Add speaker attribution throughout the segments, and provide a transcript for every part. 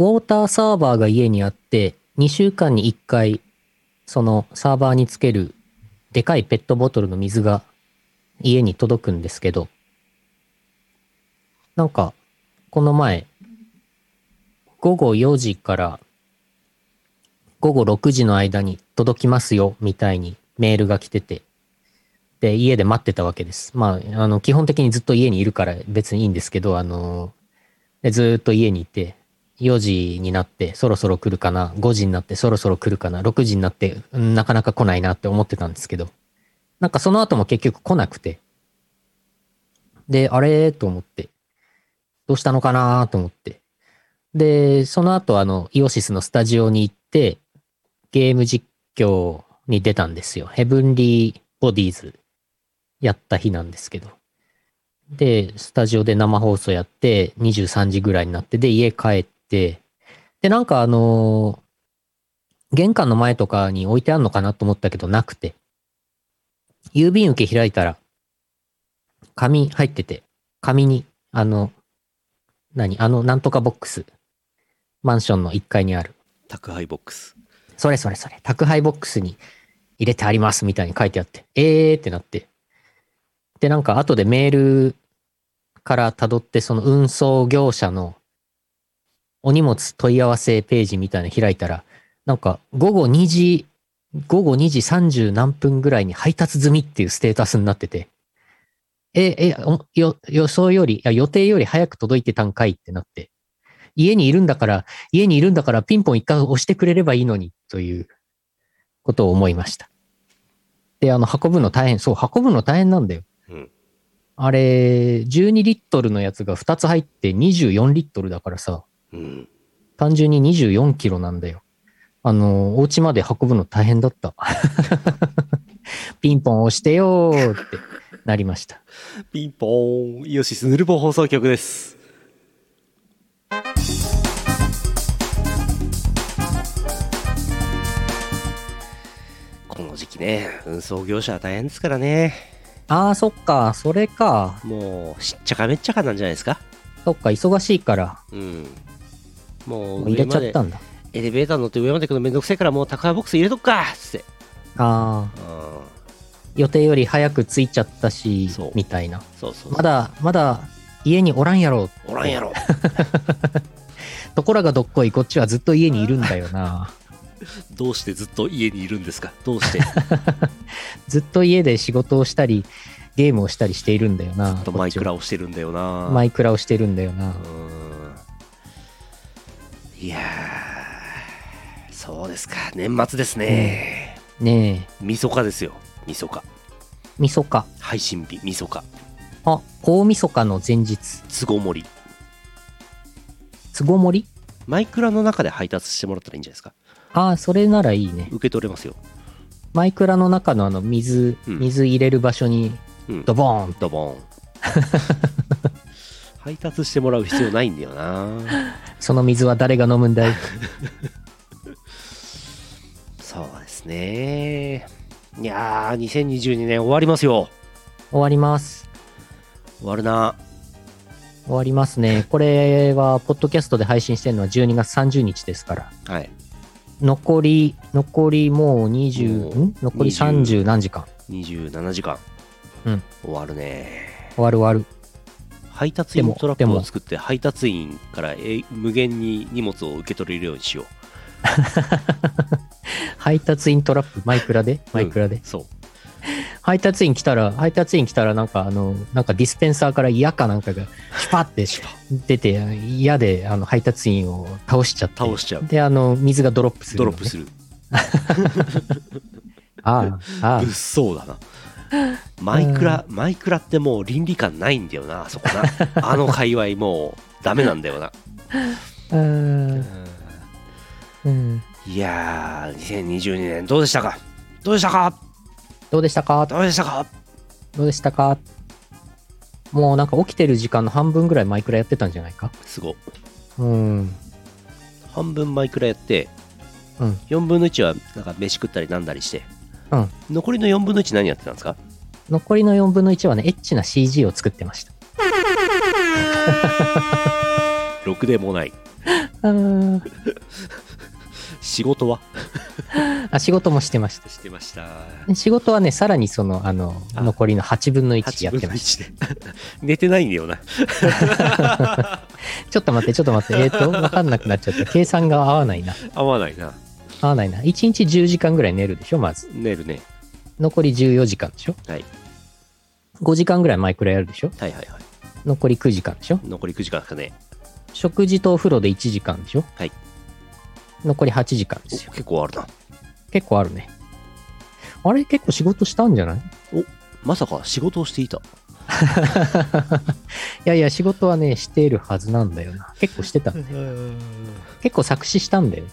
Speaker 1: ウォーターサーバーが家にあって、2週間に1回、そのサーバーにつけるでかいペットボトルの水が家に届くんですけど、なんか、この前、午後4時から午後6時の間に届きますよ、みたいにメールが来てて、で、家で待ってたわけです。まあ、あの、基本的にずっと家にいるから別にいいんですけど、あの、でずっと家にいて、4時になってそろそろ来るかな、5時になってそろそろ来るかな、6時になってなかなか来ないなって思ってたんですけど、なんかその後も結局来なくて、で、あれ？と思って、どうしたのかな？と思って。で、その後あの、イオシスのスタジオに行って、ゲーム実況に出たんですよ。ヘブンリーボディーズやった日なんですけど。で、スタジオで生放送やって、23時ぐらいになって、で、家帰っ、で、なんかあのー玄関の前とかに置いてあんのかなと思ったけど、なくて。郵便受け開いたら、紙入ってて、紙に、あの、何あの、なんとかボックス。マンションの1階にある。
Speaker 2: 宅配ボックス。
Speaker 1: それそれそれ、宅配ボックスに入れてありますみたいに書いてあって、えーってなって。で、なんか後でメールから辿って、その運送業者のお荷物問い合わせページみたいなの開いたら、なんか午後2時、午後2時30何分ぐらいに配達済みっていうステータスになってて、え、え、およ予想より、予定より早く届いてたんかいってなって、家にいるんだから、家にいるんだからピンポン一回押してくれればいいのにということを思いました。で、あの、運ぶの大変、そう、運ぶの大変なんだよ。
Speaker 2: うん。
Speaker 1: あれ、12リットルのやつが2つ入って24リットルだからさ、
Speaker 2: うん。
Speaker 1: 単純に24キロなんだよ。あの、お家まで運ぶの大変だった。ピンポン押してよーってなりました。
Speaker 2: ピンポーン。イオシスヌルポ放送局です。この時期ね、運送業者は大変ですからね。
Speaker 1: あー、そっか、それか。
Speaker 2: もう、しっちゃかめっちゃかなんじゃないですか。
Speaker 1: そっか、忙しいから、
Speaker 2: うん。もう
Speaker 1: 入れちゃったんだ。
Speaker 2: エレベーター乗って上まで行くのめんどくせえからもう宅配ボックス入れとくかっつって。
Speaker 1: あー、
Speaker 2: うん。
Speaker 1: 予定より早く着いちゃったしみたいな。
Speaker 2: そうそう。
Speaker 1: まだ、まだ家におらんやろ。
Speaker 2: おらんやろ。
Speaker 1: ところがどっこい、こっちはずっと家にいるんだよな。
Speaker 2: どうしてずっと家にいるんですか？どうして？
Speaker 1: ずっと家で仕事をしたり、ゲームをしたりしているんだよな。
Speaker 2: とマイクラをしてるんだよな。
Speaker 1: マイクラをしてるんだよな。
Speaker 2: うんいやー、そうですか。年末ですね。
Speaker 1: ねえ、
Speaker 2: みそかですよ。みそか。
Speaker 1: みそか。
Speaker 2: 配信日、みそか。
Speaker 1: あ、大みそかの前日。
Speaker 2: つごもり。
Speaker 1: つごもり？
Speaker 2: マイクラの中で配達してもらったらいいんじゃないですか。
Speaker 1: ああ、それならいいね。
Speaker 2: 受け取れますよ。
Speaker 1: マイクラの中のあの水、
Speaker 2: うん
Speaker 1: 水入れる場所に
Speaker 2: うん。
Speaker 1: ドボーン。
Speaker 2: ドボン。配達してもらう必要ないんだよな。
Speaker 1: その水は誰が飲むんだい？
Speaker 2: そうですね。いやー、2022年終わりますよ。
Speaker 1: 終わります。
Speaker 2: 終わるな。
Speaker 1: 終わりますね。これは、ポッドキャストで配信してるのは12月30日ですから。
Speaker 2: はい。
Speaker 1: 残り、残りもう20、
Speaker 2: もうん？
Speaker 1: 残り
Speaker 2: 20
Speaker 1: 30何時間
Speaker 2: ？27時間。
Speaker 1: うん。
Speaker 2: 終わるね。
Speaker 1: 終わる終わる。
Speaker 2: 配達員トラップ
Speaker 1: でも
Speaker 2: を作って配達員からえ無限に荷物を受け取れるようにしよう。
Speaker 1: 配達員トラップ、マイクラで？マイクラで。
Speaker 2: うんそう。
Speaker 1: 配達員来たら、配達員来たらなんかあの、なんかディスペンサーから矢かなんかがシュパって 出て、矢であの配達員を倒しちゃって。
Speaker 2: 倒しちゃう。
Speaker 1: で、あの、水がドロップする、
Speaker 2: ドロップす
Speaker 1: る。
Speaker 2: る。
Speaker 1: ああ、ああ
Speaker 2: 物騒だな。マイクラ、マイクラってもう倫理観ないんだよな、あそこな。あの界隈もうダメなんだよな。
Speaker 1: うーん。うん。
Speaker 2: いやー、2022年どうでしたか？どうでしたか？
Speaker 1: どうでしたか？
Speaker 2: どうでしたか？
Speaker 1: どうでしたか？もうなんか起きてる時間の半分ぐらいマイクラやってたんじゃないか？
Speaker 2: すごい。
Speaker 1: うん。
Speaker 2: 半分マイクラやって、
Speaker 1: うん
Speaker 2: 4分の1はなんか飯食ったりなんだりして、
Speaker 1: うん
Speaker 2: 残りの4分の1何やってたんですか？
Speaker 1: 残りの4分の1はね、エッチな CG を作ってました。
Speaker 2: ろくでもない。仕事は？
Speaker 1: あ仕事もしてました。
Speaker 2: してました。
Speaker 1: 仕事はね、さらにその、あの、
Speaker 2: あ
Speaker 1: 残りの8分の1
Speaker 2: 8
Speaker 1: やってまし
Speaker 2: 1で。寝てないんだよな。
Speaker 1: た。ちょっと待って、ちょっと待って。えっ、と、わかんなくなっちゃった。計算が合わないな。
Speaker 2: 合わないな。
Speaker 1: 合わないな。1日10時間ぐらい寝るでしょ、まず。
Speaker 2: 寝るね。
Speaker 1: 残り14時間でしょ？
Speaker 2: はい。
Speaker 1: 5時間ぐらいマイクラやるでしょ？
Speaker 2: はいはいはい。
Speaker 1: 残り9時間でしょ？
Speaker 2: 残り9時間ですかね。
Speaker 1: 食事とお風呂で1時間でしょ？
Speaker 2: はい。
Speaker 1: 残り8時間で
Speaker 2: お
Speaker 1: すよ。
Speaker 2: 結構あるな。
Speaker 1: 結構あるね。あれ？結構仕事したんじゃない？い
Speaker 2: まさか仕事をしていた。
Speaker 1: やいや、仕事はね、しているはずなんだよな。結構してた。結構作詞したんだよ。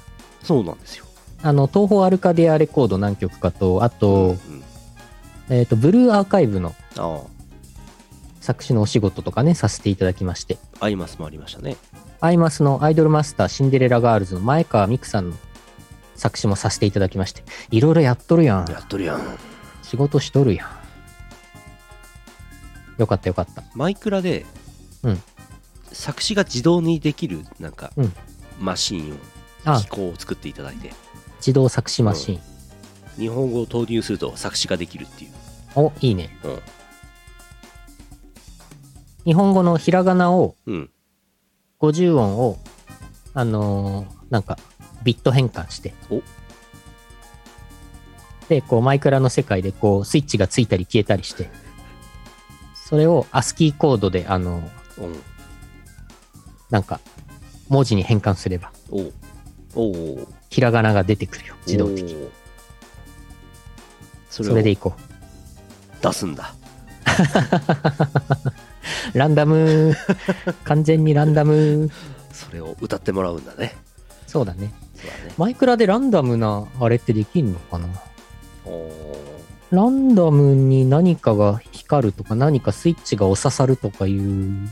Speaker 2: そうなんですよ。
Speaker 1: あの、東方アルカディアレコード何曲かと、あと、
Speaker 2: うん、
Speaker 1: えっ、と、ブルーアーカイブの
Speaker 2: あ
Speaker 1: 作詞のお仕事とかね、させていただきまして。
Speaker 2: あ、アイマスもありましたね。
Speaker 1: アイマスのアイドルマスターシンデレラガールズの前川みくさんの作詞もさせていただきまして。いろいろやっとるやん。
Speaker 2: やっとるやん。
Speaker 1: 仕事しとるやん。よかったよかった。
Speaker 2: マイクラで、
Speaker 1: うん
Speaker 2: 作詞が自動にできる、なんか、
Speaker 1: うん
Speaker 2: マシーンを、
Speaker 1: あ
Speaker 2: 機構を作っていただいて、
Speaker 1: 自動作詞マシーン。
Speaker 2: 日本語を投入すると作詞ができるっていう。
Speaker 1: お、いいね。
Speaker 2: うん。
Speaker 1: 日本語のひらがなを、
Speaker 2: うん。
Speaker 1: 50音を、あのーなんか、ビット変換して。
Speaker 2: お
Speaker 1: で、こう、マイクラの世界で、こう、スイッチがついたり消えたりして、それを ASCII コードで、あのー
Speaker 2: うん。
Speaker 1: なんか、文字に変換すれば、
Speaker 2: おうおう
Speaker 1: ひらがなが出てくるよ、自動的に。
Speaker 2: そ
Speaker 1: それで
Speaker 2: れを
Speaker 1: いこ
Speaker 2: 出すんだ。
Speaker 1: う。ランダム、完全にランダム。
Speaker 2: それを歌ってもらうんだね。
Speaker 1: そうだね。
Speaker 2: そうだね。
Speaker 1: マイクラでランダムな、あれってできんのかな？ランダムに何かが光るとか何かスイッチがお刺さるとかいう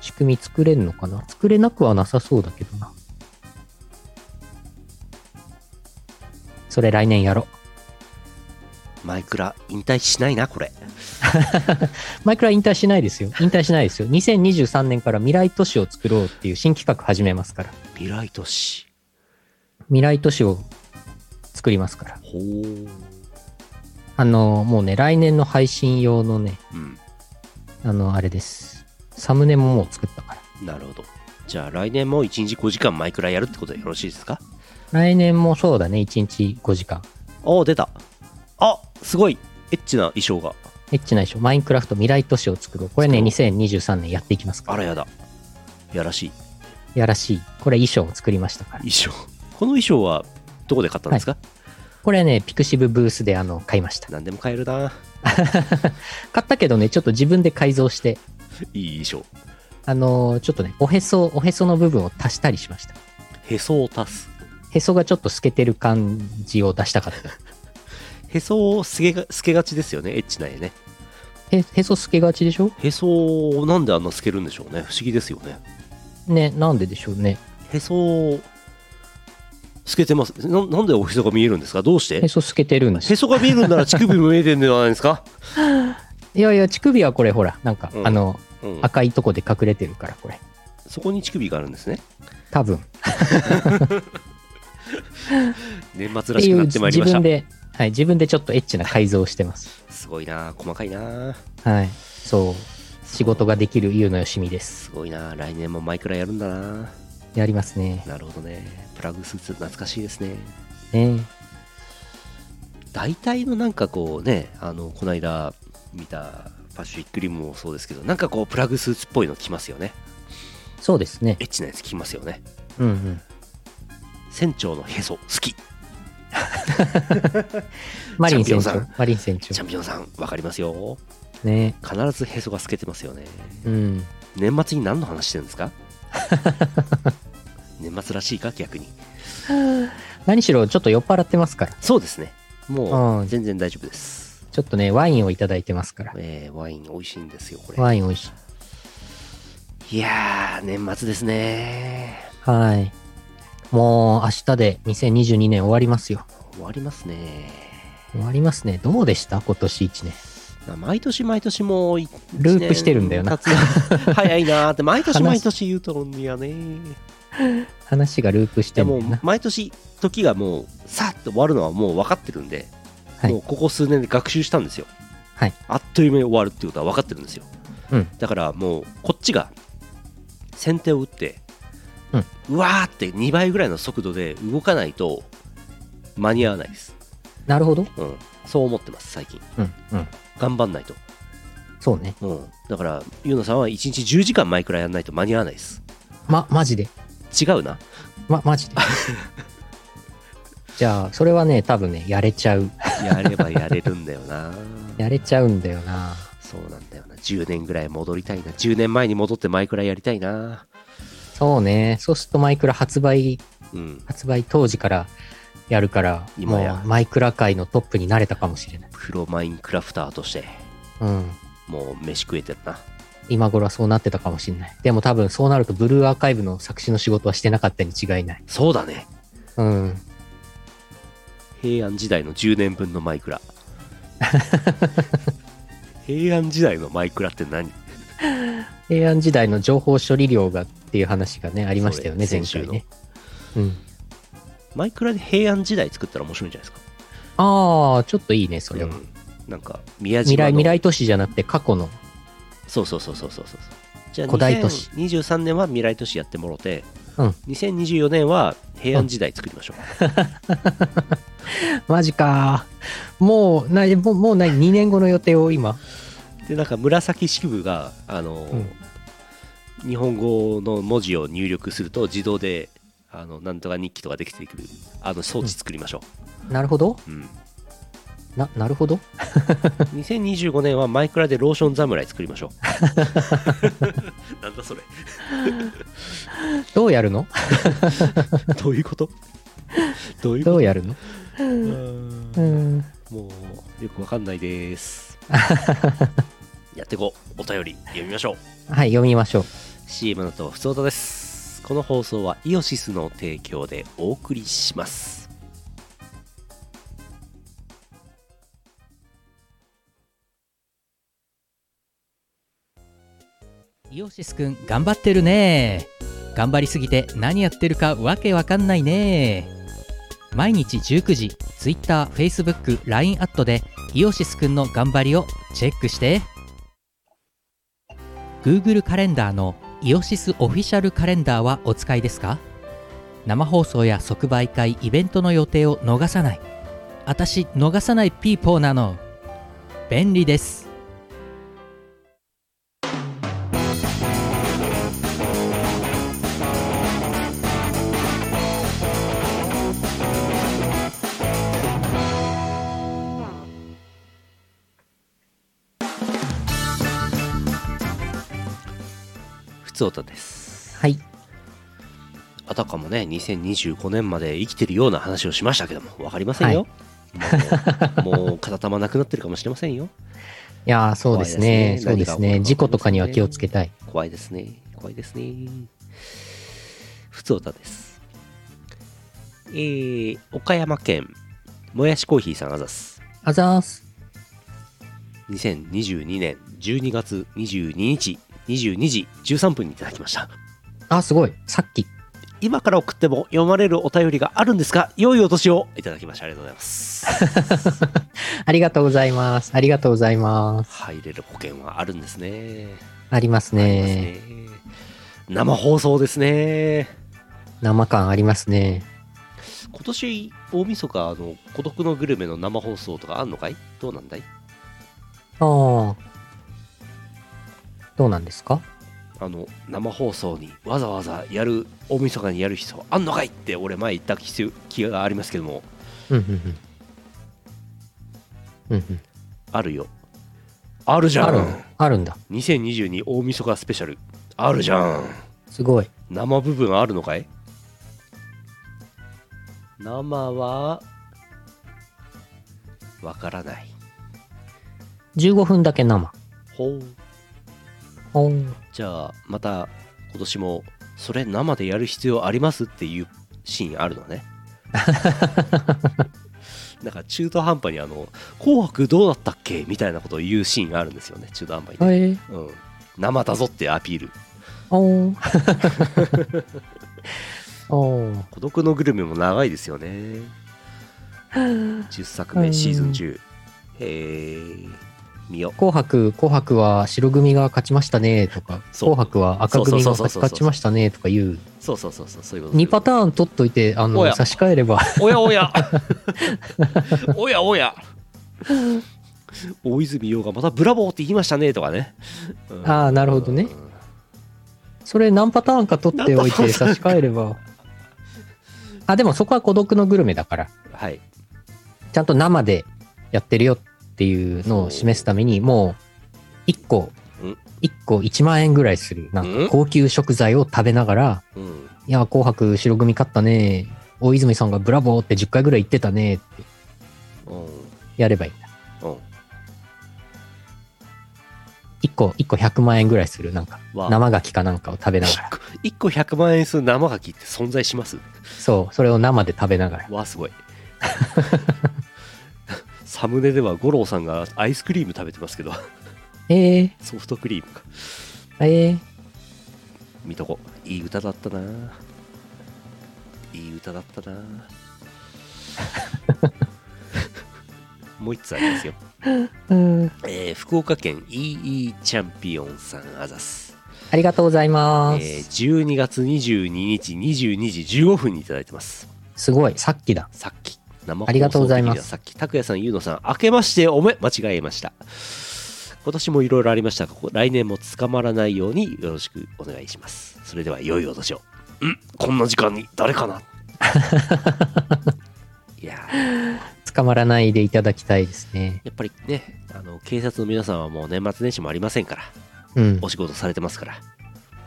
Speaker 1: 仕組み作れんのかな？作れなくはなさそうだけどそれ来年やろ
Speaker 2: マイクラ引退しないな、これ。
Speaker 1: う。マイクラ引退しないですよ。引退しないですよ。2023年から未来都市を作ろうっていう新企画始めますから。
Speaker 2: 未来都市。
Speaker 1: 未来都市を作りますから。
Speaker 2: ほう。
Speaker 1: あの、もうね、来年の配信用のね、
Speaker 2: うん。
Speaker 1: あの、あれです。サムネももう作ったから。
Speaker 2: なるほど。じゃあ来年も1日5時間マイクラやるってことでよろしいですか？
Speaker 1: 来年もそうだね、1日5時間。
Speaker 2: おお、出た。あすごい。エッチな衣装が。
Speaker 1: エッチな衣装、マインクラフト未来都市を作ろう。これね、2023年やっていきますから。
Speaker 2: あらやだ。やらしい。
Speaker 1: やらしい。これ衣装を作りましたから。
Speaker 2: 衣装。この衣装はどこで買ったんですか、
Speaker 1: これね、ピクシブブースであの、買いました。
Speaker 2: 何でも買えるな。
Speaker 1: 買ったけどね、ちょっと自分で改造して、
Speaker 2: いい衣装。
Speaker 1: あのーちょっとね、おへそ、おへその部分を足したりしました。
Speaker 2: へそを足す。
Speaker 1: へそがちょっと透けてる感じを出したかった。
Speaker 2: へそを透けが透けがちですよね、エッチな絵ね。
Speaker 1: へ、へそ透けがちでしょ？
Speaker 2: へそをなんであんな透けるんでしょうね。不思議ですよね。
Speaker 1: ね、なんででしょうね。
Speaker 2: へそを透けてます。ななんでおへそが見えるんですか？どうして？
Speaker 1: へそ透けてるんです
Speaker 2: へ。そが見えるんなら乳首も見えてるんじゃないですか？
Speaker 1: いやいや、乳首はこれほら、なんか、
Speaker 2: うん
Speaker 1: あの、
Speaker 2: うん。
Speaker 1: 赤いとこで隠れてるから、これ。
Speaker 2: そこに乳首があるんですね。
Speaker 1: 多分。
Speaker 2: 年末らしくなってまいりました
Speaker 1: 自分。で、はい、自分でちょっとエッチな改造をしてます。
Speaker 2: すごいな細かいな
Speaker 1: はい。そう。仕事ができるゆうのよしみです。
Speaker 2: すごいな来年もマイクラやるんだな
Speaker 1: やりますね。
Speaker 2: なるほどね。プラグスーツ懐かしいですね。
Speaker 1: ね
Speaker 2: 大体のなんかこうね、あの、この間見たパシフィックリムもそうですけど、なんかこうプラグスーツっぽいの着ますよね。
Speaker 1: そうですね。
Speaker 2: エッチなやつ着ますよね。
Speaker 1: うんうん。
Speaker 2: 船長のへそ、好き。
Speaker 1: マリン船長。マリン船長
Speaker 2: チャ。ンピオンさん、わかりますよ。
Speaker 1: ね
Speaker 2: 必ずへそが透けてますよね。
Speaker 1: うん。
Speaker 2: 年末に何の話してるんですか？年末らしいか逆に。
Speaker 1: 何しろちょっと酔っ払ってますから。
Speaker 2: そうですね。も
Speaker 1: う
Speaker 2: うん全然大丈夫です。
Speaker 1: ちょっとね、ワインをいただいてますから。
Speaker 2: えーワイン美味しいんですよ、これ。
Speaker 1: ワイン美味しい。
Speaker 2: いやー、年末ですね。
Speaker 1: はい。もう明日で2022年終わりますよ。
Speaker 2: 終わりますね。
Speaker 1: 終わりますね。どうでした？今年1年。
Speaker 2: 毎年毎年もうい
Speaker 1: ループしてるんだよな
Speaker 2: 早いなーって 毎年毎年言うとるんやね。
Speaker 1: はい。話がループして
Speaker 2: でも
Speaker 1: んだよな。
Speaker 2: 毎年時がもうさっと終わるのはもう分かってるんで、
Speaker 1: はい
Speaker 2: もうここ数年で学習したんですよ、
Speaker 1: はい
Speaker 2: あっという間に終わるっていうことは分かってるんですよ、
Speaker 1: うん
Speaker 2: だからもうこっちが先手を打って、うわーって2倍ぐらいの速度で動かないと間に合わないです、
Speaker 1: なるほど。
Speaker 2: うん、そう思ってます最近
Speaker 1: うん、うん。
Speaker 2: 頑張んないと、
Speaker 1: そうね。
Speaker 2: うん、だからゆうのさんは1日10時間マイクラやんないと間に合わないです
Speaker 1: ま、マジで？
Speaker 2: 違うな
Speaker 1: ま、マジで？じゃあ、それはね、多分ね、やれちゃう。
Speaker 2: やればやれるんだよな
Speaker 1: やれちゃうんだよな。
Speaker 2: そうなんだよな10年ぐらい戻りたいな10年前に戻ってマイクラやりたいな
Speaker 1: そうね。そうするとマイクラ発売、
Speaker 2: うん
Speaker 1: 発売当時からやるから、
Speaker 2: 今や
Speaker 1: もうマイクラ界のトップになれたかもしれない。
Speaker 2: プロマインクラフターとして
Speaker 1: うん。
Speaker 2: もう飯食えてるな
Speaker 1: 今頃はそうなってたかもしれない。でも多分そうなるとブルーアーカイブの作詞の仕事はしてなかったに違いない。
Speaker 2: そうだね
Speaker 1: うん。
Speaker 2: 平安時代の10年分のマイクラ 平安時代のマイクラって何？
Speaker 1: 平安時代の情報処理量がっていう話がね、ありましたよね、前回ね。うん。
Speaker 2: マイクラで平安時代作ったら面白いんじゃないですか？
Speaker 1: ああ、ちょっといいね、それは。
Speaker 2: うんなんか宮島
Speaker 1: 未来、
Speaker 2: の
Speaker 1: 未来都市じゃなくて過去の。
Speaker 2: そうそうそうそうそうそうじゃあ
Speaker 1: 古代都市
Speaker 2: 2023年は未来都市やってもろて、
Speaker 1: うん
Speaker 2: 2024年は平安時代作りましょう、
Speaker 1: マジか。もう、なもう、もう何 ?2 年後の予定を今。
Speaker 2: でなんか紫式部があの、日本語の文字を入力すると自動であのなんとか日記とかできてくるあの装置作りましょ
Speaker 1: なるほど。
Speaker 2: う、うん。
Speaker 1: な、なるほど。
Speaker 2: 2025年はマイクラでローション侍作りましょう。なんだそれ。
Speaker 1: どうやるの？
Speaker 2: どういうこと？どういうこ
Speaker 1: どうやるの？
Speaker 2: と
Speaker 1: うん。
Speaker 2: もうよくわかんないです。やっていこう。お便り読みましょう。
Speaker 1: はい、読みましょう。
Speaker 2: CM のとふつおたです。この放送はイオシスの提供でお送りします。
Speaker 3: イオシスくん頑張ってるね。頑張りすぎて何やってるかわけわかんないね。毎日19時 Twitter、Facebook、LINE アットでイオシスくんの頑張りをチェックして。Google カレンダーのイオシスオフィシャルカレンダーはお使いですか？生放送や即売会イベントの予定を逃さない。私逃さないピーポーなの。便利です。
Speaker 2: ふつおたです。
Speaker 1: はい。
Speaker 2: あたかもね2025年まで生きてるような話をしましたけども分かりませんよ、もうもう 片玉なくなってるかもしれませんよ。
Speaker 1: いやー、そうですね。
Speaker 2: ね。
Speaker 1: そうですね。事故とかには気をつけたい。
Speaker 2: 怖いですね。怖いですね。ふつおたです。えー、岡山県もやしコーヒーさんあざす。
Speaker 1: あざーす。
Speaker 2: 2022年12月22日22時13分にいただきました
Speaker 1: あ、すごい。さっき。
Speaker 2: 今から送っても読まれるお便りがあるんですが良いお年をいただきましたありがとうございます
Speaker 1: ありがとうございます。ありがとうございます。
Speaker 2: 入れる保険はあるんですね
Speaker 1: あります
Speaker 2: あります
Speaker 1: ね。
Speaker 2: ね生放送ですね
Speaker 1: 生感ありますね。
Speaker 2: 今年大晦日あの孤独のグルメの生放送とかあんのかい？どうなんだい？
Speaker 1: ああ。どうなんですか？
Speaker 2: あの生放送にわざわざやる大晦日にやる必要あんのかいって俺前言った気がありますけども
Speaker 1: うんうんうん。うんうん。
Speaker 2: あるよあるじゃ
Speaker 1: ある
Speaker 2: ん
Speaker 1: あるんだ。
Speaker 2: 2022大晦日スペシャルあるじゃん
Speaker 1: すごい。
Speaker 2: 生部分あるのかい？生はわからない
Speaker 1: 15分だけ生。
Speaker 2: ほうじゃあまた今年もそれ生でやる必要ありますっていうシーンあるのね。なんか中途半端にあの「紅白どうだったっけ?」みたいなことを言うシーンがあるんですよね。中途半端にね、
Speaker 1: えー、
Speaker 2: うん、生だぞってアピール。孤独のグルメも長いですよね。10作目
Speaker 1: うん。
Speaker 2: シーズン10へえ見よ
Speaker 1: 紅白、紅白は白組が勝ちましたねとか、紅白は赤組が勝ちましたねとかいう、
Speaker 2: そうそうそうそうそういうこと
Speaker 1: 2パターン取っといて、あの、差し替えれば、
Speaker 2: おやおや。おやおや。大泉洋がまたブラボーって言いましたねとかね、うん。
Speaker 1: あーなるほどね。それ何パターンか取っておいて差し替えれば。あ、でもそこは孤独のグルメだから、
Speaker 2: はい。
Speaker 1: ちゃんと生でやってるよっていうのを示すために、もう、1個
Speaker 2: うん、
Speaker 1: 1個1万円ぐらいする、なん
Speaker 2: うん？
Speaker 1: か高級食材を食べながら、
Speaker 2: うん
Speaker 1: いや、紅白白組勝ったね。大泉さんがブラボーって10回ぐらい言ってたねって
Speaker 2: うん
Speaker 1: やればいいんだ。
Speaker 2: うん
Speaker 1: 1個、1個100万円ぐらいする、なんか、
Speaker 2: わ
Speaker 1: 生牡蠣かなんかを食べながら。
Speaker 2: 1個100万円する生牡蠣って存在します？
Speaker 1: そう、それを生で食べながら。
Speaker 2: わあすごいサムネでは五郎さんがアイスクリーム食べてますけど。
Speaker 1: えー、
Speaker 2: ソフトクリームか。
Speaker 1: えー、
Speaker 2: 見とこいい歌だったな。いい歌だったな。もう一つありますよ、
Speaker 1: うん。
Speaker 2: えー福岡県 EE チャンピオンさんあざす、
Speaker 1: ありがとうございます。
Speaker 2: えー12月22日22時15分にいただいてます。
Speaker 1: すごい、さっきだ。
Speaker 2: さっき生
Speaker 1: ありがとうございます
Speaker 2: さっき拓也さんゆうのさん明けましておめ間違えました今年もいろいろありましたが来年も捕まらないようによろしくお願いしますそれでは良いお年をんこんな時間に誰かな いやー
Speaker 1: 捕まらないでいただきたいですね。
Speaker 2: やっぱりねあの警察の皆さんはもう年末年始もありませんから
Speaker 1: うん
Speaker 2: お。仕事されてますから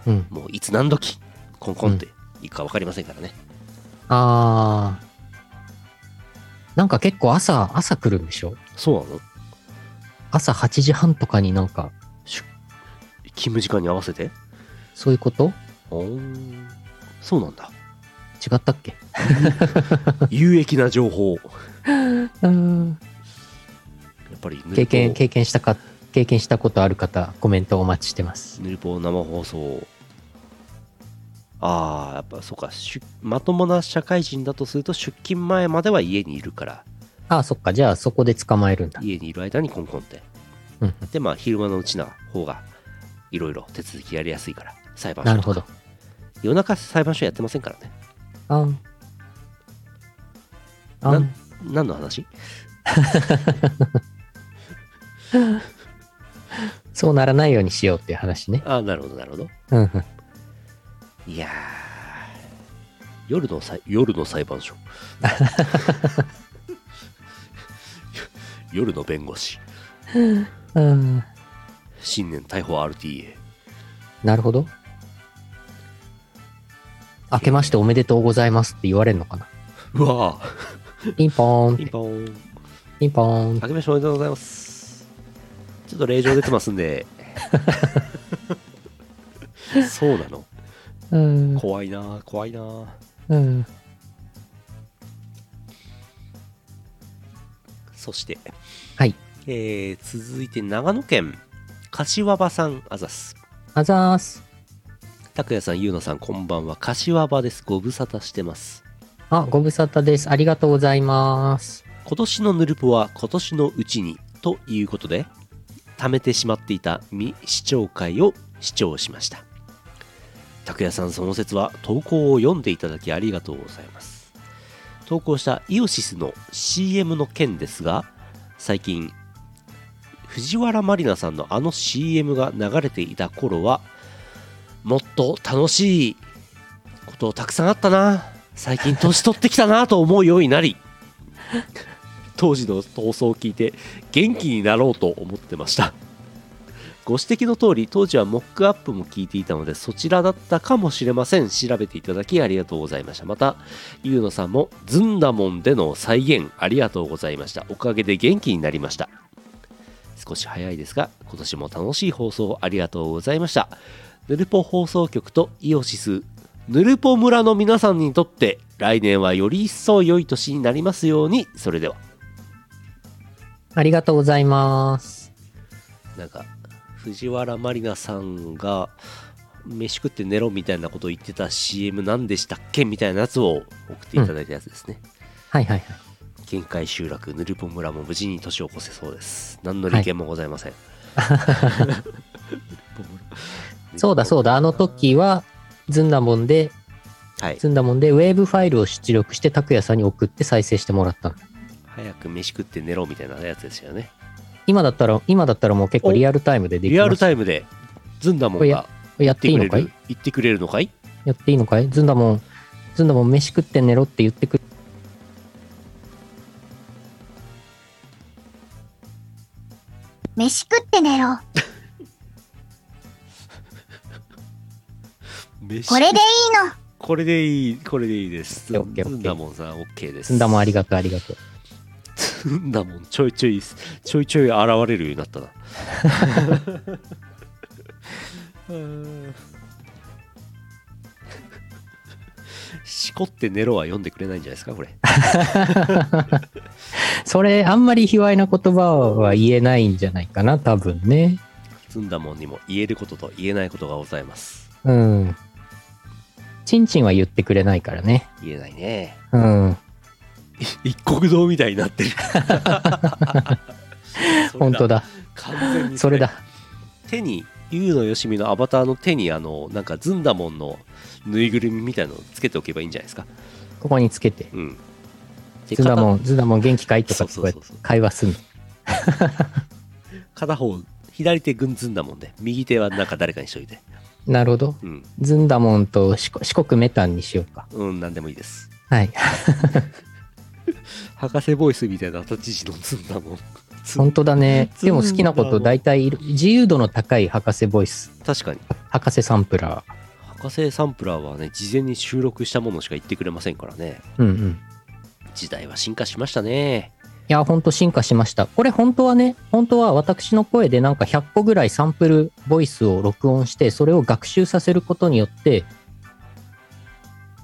Speaker 1: うん。
Speaker 2: もういつ何時コンコンっていくか分かりませんからね、
Speaker 1: あー。なんか結構朝、朝来るんでしょ？
Speaker 2: そうなの？
Speaker 1: 朝8時半とかになんか、
Speaker 2: 勤務時間に合わせて？
Speaker 1: そういうこと？
Speaker 2: おー。そうなんだ。
Speaker 1: 違ったっけ？
Speaker 2: 有益な情報。
Speaker 1: うん。
Speaker 2: やっぱり
Speaker 1: 経験、経験したか、経験したことある方、コメントお待ちしてます。
Speaker 2: ヌルポ生放送ああやっぱそうか出まともな社会人だとすると出勤前までは家にいるから
Speaker 1: ああ、そっか。じゃあそこで捕まえるんだ。
Speaker 2: 家にいる間にコンコンって
Speaker 1: うん。
Speaker 2: でまあ昼間のうちな方がいろいろ手続きやりやすいから裁判所
Speaker 1: なるほど。
Speaker 2: 夜中裁判所やってませんからね
Speaker 1: あん。あ
Speaker 2: なんん。何の話？
Speaker 1: そうならないようにしようっていう話ね。
Speaker 2: ああなるほどなるほど
Speaker 1: うんうん。
Speaker 2: いやー夜の裁夜の裁判所 夜の弁護士
Speaker 1: うん。
Speaker 2: 新年逮捕 RTA
Speaker 1: なるほど。明けましておめでとうございますって言われるのかな？
Speaker 2: うわ
Speaker 1: ピンポーンっ
Speaker 2: ピン
Speaker 1: て。
Speaker 2: ポーン
Speaker 1: ピンポーン。
Speaker 2: 明けましておめでとうございますちょっと令状出てますんで そうなの？
Speaker 1: うん。
Speaker 2: 怖いな怖いな
Speaker 1: うん。
Speaker 2: そして、
Speaker 1: はい。
Speaker 2: えー続いて長野県柏場さんあざす
Speaker 1: あざーす。
Speaker 2: 拓也さんゆうのさんこんばんは柏場ですご無沙汰してます
Speaker 1: あ、ご無沙汰です。ありがとうございます。
Speaker 2: 今年のヌルポは今年のうちにということで貯めてしまっていた未視聴会を視聴しました拓也さんその説は投稿を読んでいただきありがとうございます。投稿したイオシスの CM の件ですが最近藤原まりなさんのあの CM が流れていた頃はもっと楽しいことたくさんあったな。最近年取ってきたなと思うようになり 当時の放送を聞いて元気になろうと思ってましたご指摘の通り当時はモックアップも聞いていたのでそちらだったかもしれません。調べていただきありがとうございました。またゆうのさんもずんだもんでの再現ありがとうございました。おかげで元気になりました。少し早いですが今年も楽しい放送ありがとうございました。ヌルポ放送局とイオシスヌルポ村の皆さんにとって来年はより一層良い年になりますように。それでは。
Speaker 1: ありがとうございます。
Speaker 2: なんか藤原まりなさんが飯食って寝ろみたいなことを言ってた CM 何でしたっけみたいなやつを送っていただいたやつですね。
Speaker 1: はいはいはい。
Speaker 2: 限界集落ヌルポ村も無事に年を越せそうです。何の利権もございません。
Speaker 1: そうだそうだ、あの時は、ずんだもんで、
Speaker 2: はい。
Speaker 1: ずんだもんで、ウェーブファイルを出力して、拓也さんに送って再生してもらったの。
Speaker 2: 早く飯食って寝ろみたいなやつですよね。
Speaker 1: 今だったら、今だったらもう結構リアルタイムでできます。
Speaker 2: リアルタイムでずんだもんが
Speaker 1: や
Speaker 2: 言
Speaker 1: っていいのかい？
Speaker 2: 言ってくれる？のかい？
Speaker 1: やっていいのかい？ずんだもん、ずんだもん飯食って寝ろって言ってくる。
Speaker 4: 飯食って寝ろ。
Speaker 2: 飯
Speaker 4: これでいいの。
Speaker 2: これでいい、これでいいです。ず
Speaker 1: オッケーオッケー
Speaker 2: んだもんさん、OK です。
Speaker 1: ずんだもんありがとうありがとう。
Speaker 2: ずんだもん、ちょいちょい、ちょいちょい現れるようになったな。う んしこって寝ろは読んでくれないんじゃないですか、これ。
Speaker 1: それ、あんまり卑猥な言葉は言えないんじゃないかな、多分ね。
Speaker 2: ずんだもんにも言えることと言えないことがございます。
Speaker 1: うん。ちんちんは言ってくれないからね。
Speaker 2: 言えないね。
Speaker 1: うん。
Speaker 2: 一国道みたいになってる。
Speaker 1: 本当だ。
Speaker 2: 完全に
Speaker 1: それだ。
Speaker 2: 手に優のよしみのアバターの手にあのなんかずんだもんのぬいぐるみみたいのをつけておけばいいんじゃないですか
Speaker 1: ここにつけて。
Speaker 2: うんで
Speaker 1: ずんだもん、ずんだもん元気かいとかこうやって会話すんの。
Speaker 2: 片 片方左手軍ずんだもんで右手はなんか誰かにしといて
Speaker 1: なるほど。
Speaker 2: うん
Speaker 1: ずんだもんと四国四国メタンにしようか。
Speaker 2: うん何でもいいです
Speaker 1: はい。
Speaker 2: 博士ボイスみたいな立ち位置のずんだもん
Speaker 1: 本当だね。でも好きなこと大体。自由度の高い博士ボイス。
Speaker 2: 確かに
Speaker 1: 博士サンプラー。
Speaker 2: 博士サンプラーはね事前に収録したものしか言ってくれませんからね
Speaker 1: うんうん。
Speaker 2: 時代は進化しましたね
Speaker 1: いや、ほんと進化しました。これ本当はね、本当は私の声でなんか100個ぐらいサンプルボイスを録音して、それを学習させることによって、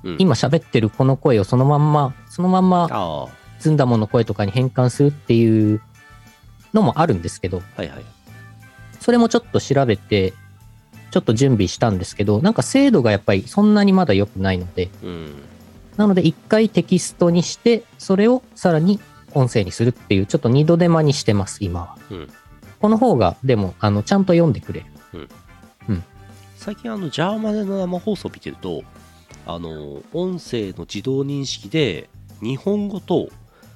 Speaker 2: うん。
Speaker 1: 今喋ってるこの声をそのまんま、そのまんまずんだもんの声とかに変換するっていうのもあるんですけど、
Speaker 2: はいはい。
Speaker 1: それもちょっと調べて、ちょっと準備したんですけど、なんか精度がやっぱりそんなにまだ良くないので、
Speaker 2: うん。
Speaker 1: なので一回テキストにして、それをさらに音声にするっていう、ちょっと二度手間にしてます、今は。
Speaker 2: うん。
Speaker 1: この方が、でも、あの、ちゃんと読んでくれる。
Speaker 2: 最近あのジャーマネの生放送を見てるとあの音声の自動認識で日本語と、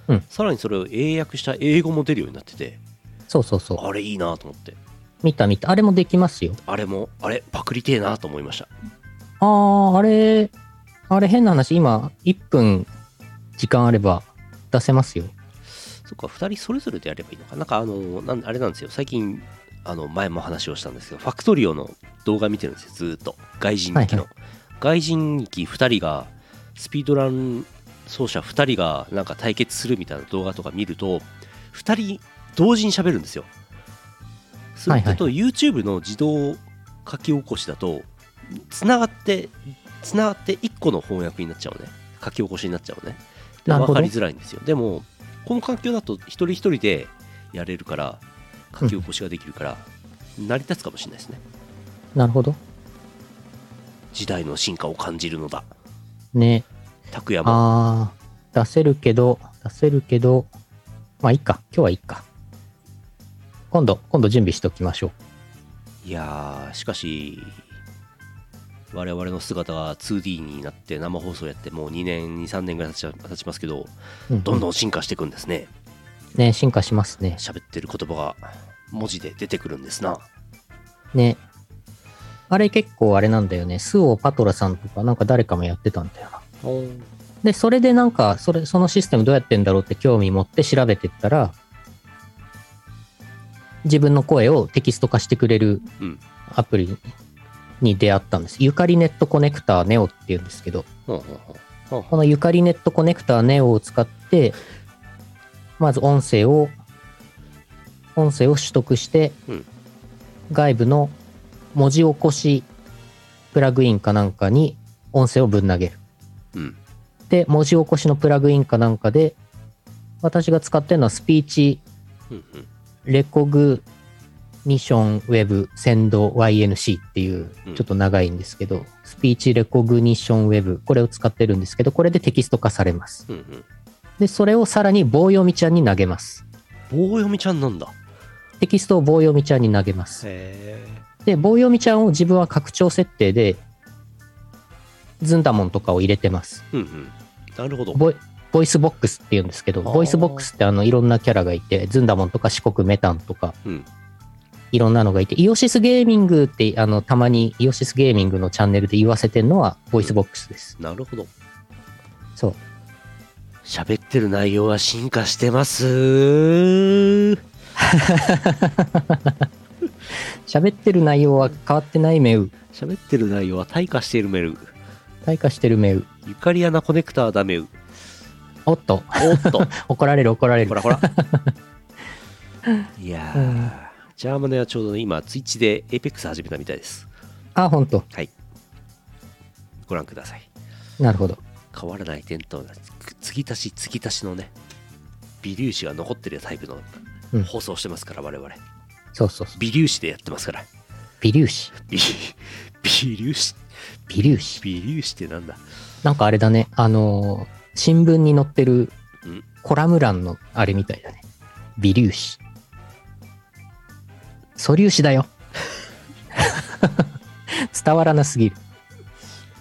Speaker 1: うん。
Speaker 2: さらにそれを英訳した英語も出るようになってて。
Speaker 1: そうそうそう。
Speaker 2: あれいいなと思って。
Speaker 1: 見た見た。あれもできますよ。
Speaker 2: あれもあれパクりてえなと思いました。
Speaker 1: あー、あれ、あれ変な話、今、1分時間あれば出せますよ。
Speaker 2: そっか2人それぞれでやればいいのか。なんかあのなんあれなんですよ。最近あの前も話をしたんですけどファクトリオの動画見てるんですよずーっと。外人機の、
Speaker 1: はい
Speaker 2: 外人機2人がスピードラン奏者2人がなんか対決するみたいな動画とか見ると2人同時に喋るんですよ。すると、YouTube の自動書き起こしだとつながってつながって1個の翻訳になっちゃうね。書き起こしになっちゃうね。分かりづらいんですよ。でもこの環境だと一人一人でやれるから書き起こしができるから、成り立つかもしれないですね。
Speaker 1: なるほど。
Speaker 2: 時代の進化を感じるのだ
Speaker 1: ね。
Speaker 2: 拓也も
Speaker 1: あー、出せるけど、出せるけど、まあいいか。今日はいいか。今度、今度準備しておきましょう。
Speaker 2: いやーしかし我々の姿が 2D になって生放送やってもう2年23年ぐらい経ち経ちますけど
Speaker 1: うん
Speaker 2: どんどん進化していくんですね
Speaker 1: ね、進化しますね。
Speaker 2: 喋ってる言葉が文字で出てくるんですな
Speaker 1: ね。あれ結構あれなんだよね。スオパトラさんとかなんか誰かもやってたんだよな。で、それでなんか、それ、そのシステムどうやってんだろうって興味持って調べてったら、自分の声をテキスト化してくれる
Speaker 2: うん
Speaker 1: アプリに出会ったんです。ゆかりネットコネクターネオっていうんですけど、このゆかりネットコネクターネオを使って、まず音声を、音声を取得して、
Speaker 2: うん
Speaker 1: 外部の文字起こしプラグインかなんかに音声をぶん投げる。
Speaker 2: うん。
Speaker 1: で、文字起こしのプラグインかなんかで、私が使ってるのはスピーチ
Speaker 2: うんうん。
Speaker 1: レコグニションウェブセンド YNC っていう
Speaker 2: うん。
Speaker 1: ちょっと長いんですけど、スピーチレコグニションウェブこれを使ってるんですけどこれでテキスト化されます。
Speaker 2: うんうん。
Speaker 1: でそれをさらに棒読みちゃんに投げます。
Speaker 2: 棒読みちゃんなんだ。
Speaker 1: テキストを棒読みちゃんに投げます。
Speaker 2: へ
Speaker 1: で棒読みちゃんを自分は拡張設定でずんだもんとかを入れてます。
Speaker 2: えうんうん。なるほど。
Speaker 1: ボイ VOICEVOX って言うんですけど VOICEVOX ってあのいろんなキャラがいてずんだもんとか四国めたんとか
Speaker 2: うん。
Speaker 1: いろんなのがいて、イオシスゲーミングって、あの、たまにイオシスゲーミングのチャンネルで言わせてるのは、 VOICEVOX です。
Speaker 2: なるほど。
Speaker 1: そう。
Speaker 2: 喋ってる内容は進化してます
Speaker 1: 喋ってる内容は変わってないメウ。
Speaker 2: 喋ってる内容は退化しているメル
Speaker 1: 退化してるメウ。
Speaker 2: ゆかりアナコネクターダメウ。
Speaker 1: おっと、
Speaker 2: おっと。
Speaker 1: 怒られる怒られる。
Speaker 2: ほらほら。いやジャーマネはちょうどね今ツイッチで APEX 始めたみたいです。
Speaker 1: あ、ほんと。
Speaker 2: はい。ご覧ください。
Speaker 1: なるほど。
Speaker 2: 変わらない伝統な継ぎ足し継ぎ足しのね微粒子が残ってるタイプの
Speaker 1: うん。
Speaker 2: 放送してますから、我々
Speaker 1: そうそうそう。
Speaker 2: 微粒子でやってますから
Speaker 1: 微粒子。
Speaker 2: 微微粒子
Speaker 1: 微粒子。
Speaker 2: 微粒子ってなんだ？
Speaker 1: なんかあれだね。あのー新聞に載ってる
Speaker 2: うん
Speaker 1: コラム欄のあれみたいだね。微粒子。素粒子だよ。伝わらなすぎる。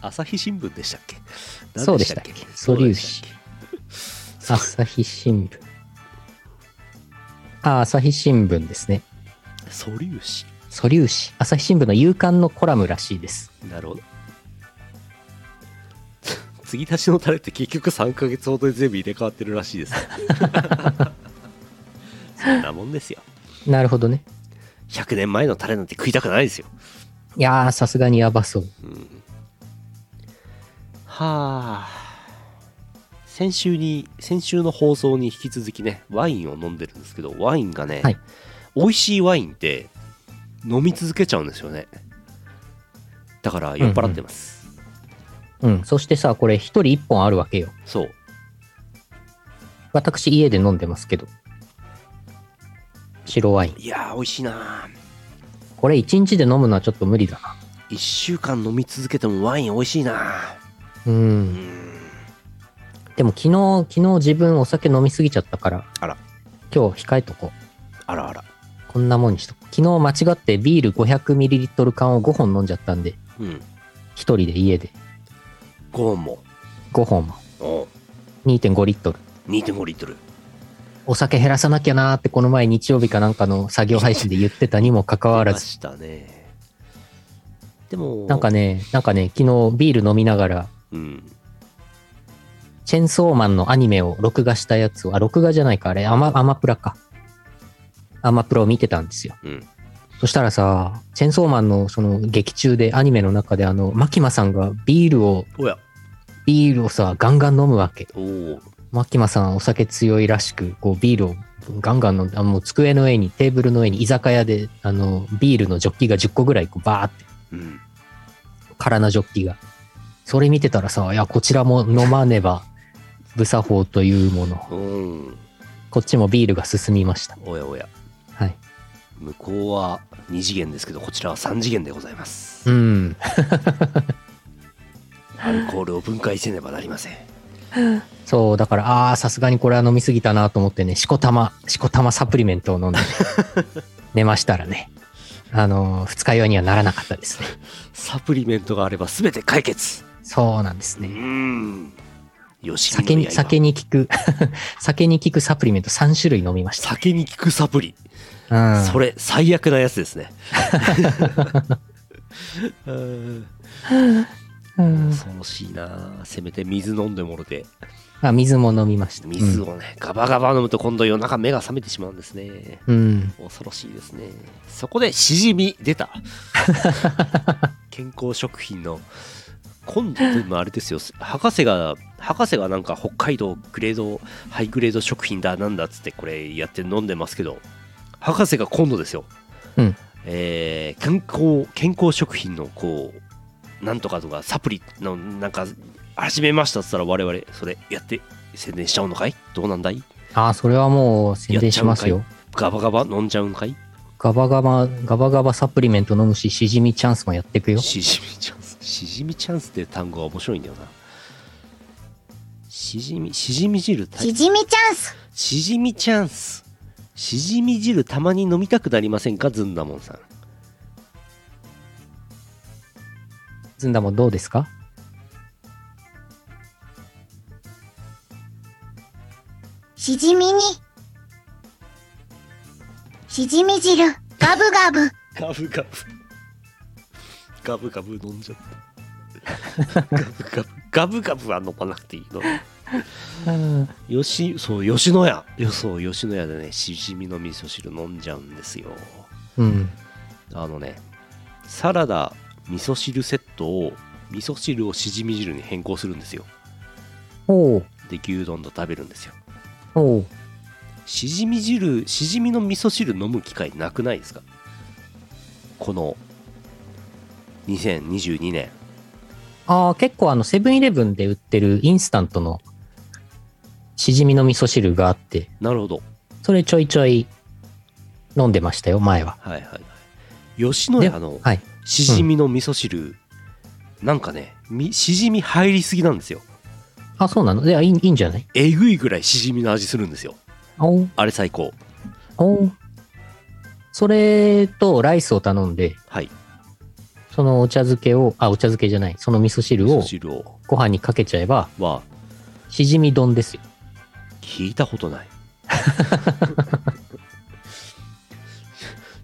Speaker 2: 朝日新聞でしたっけ？
Speaker 1: そうでしたっけ？素粒子朝日新聞。あ、朝日新聞ですね。
Speaker 2: 素粒子
Speaker 1: 素粒子。朝日新聞の夕刊のコラムらしいです。
Speaker 2: なるほど 継ぎ足しのタレって結局3ヶ月ほどで全部入れ替わってるらしいです そんなもんですよ
Speaker 1: なるほどね。
Speaker 2: 100年前のタレなんて食いたくないですよ、
Speaker 1: いやー、さすがにやばそう。
Speaker 2: うん、はあ先週に先週の放送に引き続きねワインを飲んでるんですけどワインがね、
Speaker 1: はい
Speaker 2: 美味しいワインって飲み続けちゃうんですよねだから酔っ払ってます、
Speaker 1: うん。そしてさ、これ一人一本あるわけよ。
Speaker 2: そう
Speaker 1: 私家で飲んでますけど。白ワイン。
Speaker 2: いやー美味しいな
Speaker 1: これ一日で飲むのはちょっと無理だな。
Speaker 2: 1週間飲み続けてもワイン美味しいな
Speaker 1: う。
Speaker 2: うんん
Speaker 1: でも昨日、昨日自分お酒飲みすぎちゃったから、
Speaker 2: あら
Speaker 1: 今日控えとこう。
Speaker 2: あらあら
Speaker 1: こんなもんにしと。昨日間違ってビール 500ml 缶を5本飲んじゃったんで、
Speaker 2: うん。
Speaker 1: 一人で家で。
Speaker 2: 5本も。
Speaker 1: 5本
Speaker 2: お
Speaker 1: 2.5リットル。
Speaker 2: 2.5リットル。
Speaker 1: お酒減らさなきゃなーってこの前日曜日かなんかの作業配信で言ってたにもかかわらず、
Speaker 2: 出ましたね。でも
Speaker 1: なんかね、なんかね、昨日ビール飲みながら、
Speaker 2: うん。
Speaker 1: チェンソーマンのアニメを録画したやつを、あ、録画じゃないか、あれ、アマ、アマプラか。アマプラを見てたんですよ。
Speaker 2: うん
Speaker 1: そしたらさ、チェンソーマンのその劇中で、アニメの中であの、マキマさんがビールを、
Speaker 2: おや
Speaker 1: ビールをさ、ガンガン飲むわけ。マキマさんお酒強いらしく、こうビールをガンガン飲んで、あもう机の上に、テーブルの上に居酒屋で、あの、ビールのジョッキが10個ぐらいこうバーって、
Speaker 2: うん
Speaker 1: 空なジョッキが。それ見てたらさ、いや、こちらも飲まねば、無作法というもの。
Speaker 2: うん
Speaker 1: こっちもビールが進みました。
Speaker 2: おやおや
Speaker 1: はい。
Speaker 2: 向こうは2次元ですけどこちらは3次元でございます
Speaker 1: うん。
Speaker 2: アルコールを分解せねばなりません
Speaker 1: そう、だから、ああー、さすがにこれは飲みすぎたなと思ってね、しこたま、しこたまサプリメントを飲んで、寝ましたらね、あのー二日酔いにはならなかったですね。
Speaker 2: サプリメントがあれば全て解決
Speaker 1: そうなんです
Speaker 2: う
Speaker 1: ね。
Speaker 2: んよし
Speaker 1: 酒に、酒に効く、酒に効くサプリメント3種類飲みました。
Speaker 2: 酒に効くサプリ。
Speaker 1: うん。
Speaker 2: それ最悪なやつですね。うん。
Speaker 1: うん。
Speaker 2: 恐ろしいなせめて水飲んでもろて。
Speaker 1: あ、水も飲みました。
Speaker 2: 水をね、ガバガバ飲むと今度夜中目が覚めてしまうんですね。
Speaker 1: うん。うん。
Speaker 2: 恐ろしいですね。そこでしじみ出た。健康食品の今度でもあれですよ。博士が博士がなんか北海道グレードハイグレード食品だなんだっつってこれやって飲んでますけど博士が今度ですよ、
Speaker 1: うん。
Speaker 2: えー健康健康食品のこうなんとかとかサプリのなんか始めましたっつったら我々それやって宣伝しちゃうのかい？どうなんだい？
Speaker 1: ああ、それはもう宣伝しますよ。
Speaker 2: ガバガバ？飲んじゃうんかい？
Speaker 1: ガバガバ、ガバガバサプリメント飲むし、しじみチャンスもやっていくよ。
Speaker 2: しじみチャンスしじみチャンスって単語が面白いんだよなしじみしじみ汁た
Speaker 4: しじみチャンス。
Speaker 2: しじみチャンスしじみ汁たまに飲みたくなりませんか？ずんだもんさん
Speaker 1: ずんだもんどうですか？
Speaker 4: しじみに。しじみ汁。ガブガブ。
Speaker 2: ガブガブガブガブ飲んじゃった。ガブガブガブガブは飲まなくていいの。
Speaker 1: うん。
Speaker 2: よしそう吉野家よそう吉野家でねしじみの味噌汁飲んじゃうんですよ。
Speaker 1: うん。
Speaker 2: あのねサラダ味噌汁セットを味噌汁をしじみ汁に変更するんですよ。
Speaker 1: おう。
Speaker 2: で牛丼と食べるんですよ。
Speaker 1: おう。
Speaker 2: しじみ汁しじみの味噌汁飲む機会なくないですか？この2022年。
Speaker 1: ああ、結構あの、セブンイレブンで売ってるインスタントのしじみの味噌汁があって、
Speaker 2: なるほど。
Speaker 1: それちょいちょい飲んでましたよ、前は。
Speaker 2: はいはいはい。吉野家の
Speaker 1: はい。
Speaker 2: しじみの味噌汁、なんかねみしじみ入りすぎなんですよ。
Speaker 1: あ、そうなの？いや、いいいいんじゃない？
Speaker 2: えぐいぐらいしじみの味するんですよ。
Speaker 1: おう。
Speaker 2: あれ最高。
Speaker 1: おう。それとライスを頼んで、
Speaker 2: はい
Speaker 1: そのお茶漬けを、あ、お茶漬けじゃない、その味噌汁
Speaker 2: 味噌
Speaker 1: を
Speaker 2: 汁を
Speaker 1: ご飯にかけちゃえば、
Speaker 2: は
Speaker 1: しじみ丼ですよ。
Speaker 2: 聞いたことない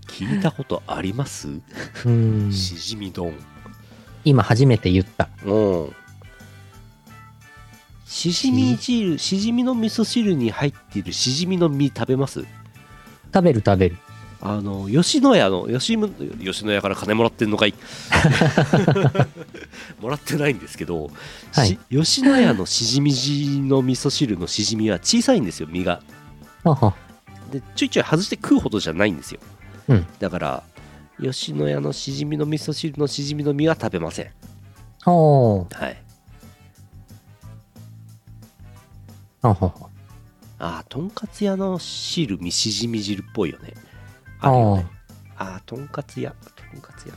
Speaker 2: 聞いたことあります？
Speaker 1: うん。
Speaker 2: しじみ丼
Speaker 1: 今初めて言った。
Speaker 2: うんしじみ汁しじみの味噌汁に入っているしじみの実食べます？
Speaker 1: 食べる食べる。
Speaker 2: あの吉野家の吉む吉野家から金もらってんのかい？もらってないんですけど、
Speaker 1: はい。
Speaker 2: し吉野家のしじみ汁の味噌汁のしじみは小さいんですよ身が。でちょいちょい外して食うほどじゃないんですよ、
Speaker 1: うん。
Speaker 2: だから吉野家のしじみの味噌汁のしじみの実は食べません。はい。
Speaker 1: あはは。
Speaker 2: ああとんかつ屋の汁みしじみ汁っぽいよねあるよね。ああとんかつ屋。とんかつ屋。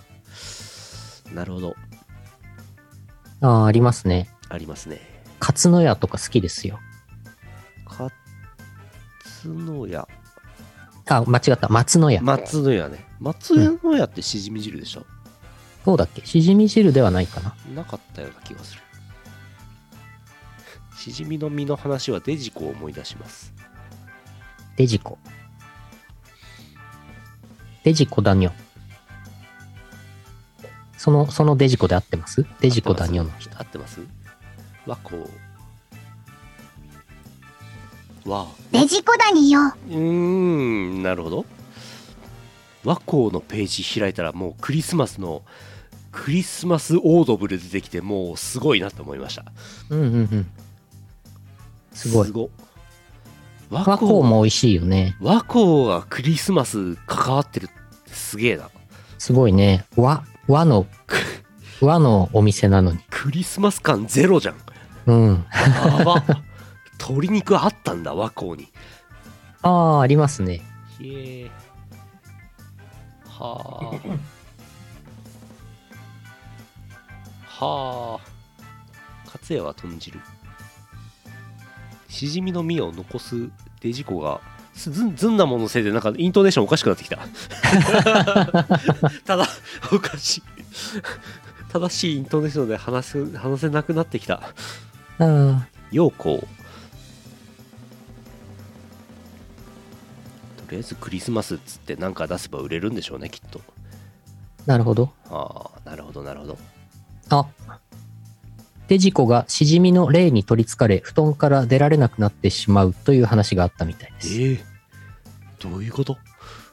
Speaker 2: なるほど。
Speaker 1: ああ、ありますね。
Speaker 2: ありますね。
Speaker 1: カツノヤとか好きですよ。
Speaker 2: かつの屋。
Speaker 1: あ、間違った。松の屋。
Speaker 2: 松の屋ね。松の屋ってしじみ汁でしょ、
Speaker 1: そうだっけ？しじみ汁ではないかな。
Speaker 2: なかったような気がする。しじみの実の話はデジコを思い出します。
Speaker 1: デジコ。デジコだにょ。その、そのデジコで合ってます？デジコだにょの人。
Speaker 2: 合ってます？和光わ
Speaker 4: デジコダニよ。
Speaker 2: うーんなるほど和光のページ開いたらもうクリスマスのクリスマスオードブル出てきてもうすごいなと思いました
Speaker 1: うんうんうん。すごい。
Speaker 2: 和
Speaker 1: 和光も美味しいよね。
Speaker 2: 和光がクリスマス関わってるってすげえな
Speaker 1: すごいね。和、和の、和のお店なのに。
Speaker 2: クリスマス感ゼロじゃん
Speaker 1: うん。
Speaker 2: やば鶏肉あったんだ和光に
Speaker 1: ああ、ありますね。
Speaker 2: へえはあはあ勝也は豚汁しじみの実を残すデジコがずんずんなもののせいでなんかイントネーションおかしくなってきた。ただおかしい。正しいイントネーションで話す話せなくなってきた。
Speaker 1: ああ、
Speaker 2: 陽光とりあえずクリスマスっつって何か出せば売れるんでしょうねきっと。
Speaker 1: なるほど。
Speaker 2: ああなるほどなるほど。
Speaker 1: あ。デジコがしじみの霊に取りつかれ、布団から出られなくなってしまうという話があったみたいです。
Speaker 2: ええどういうこと？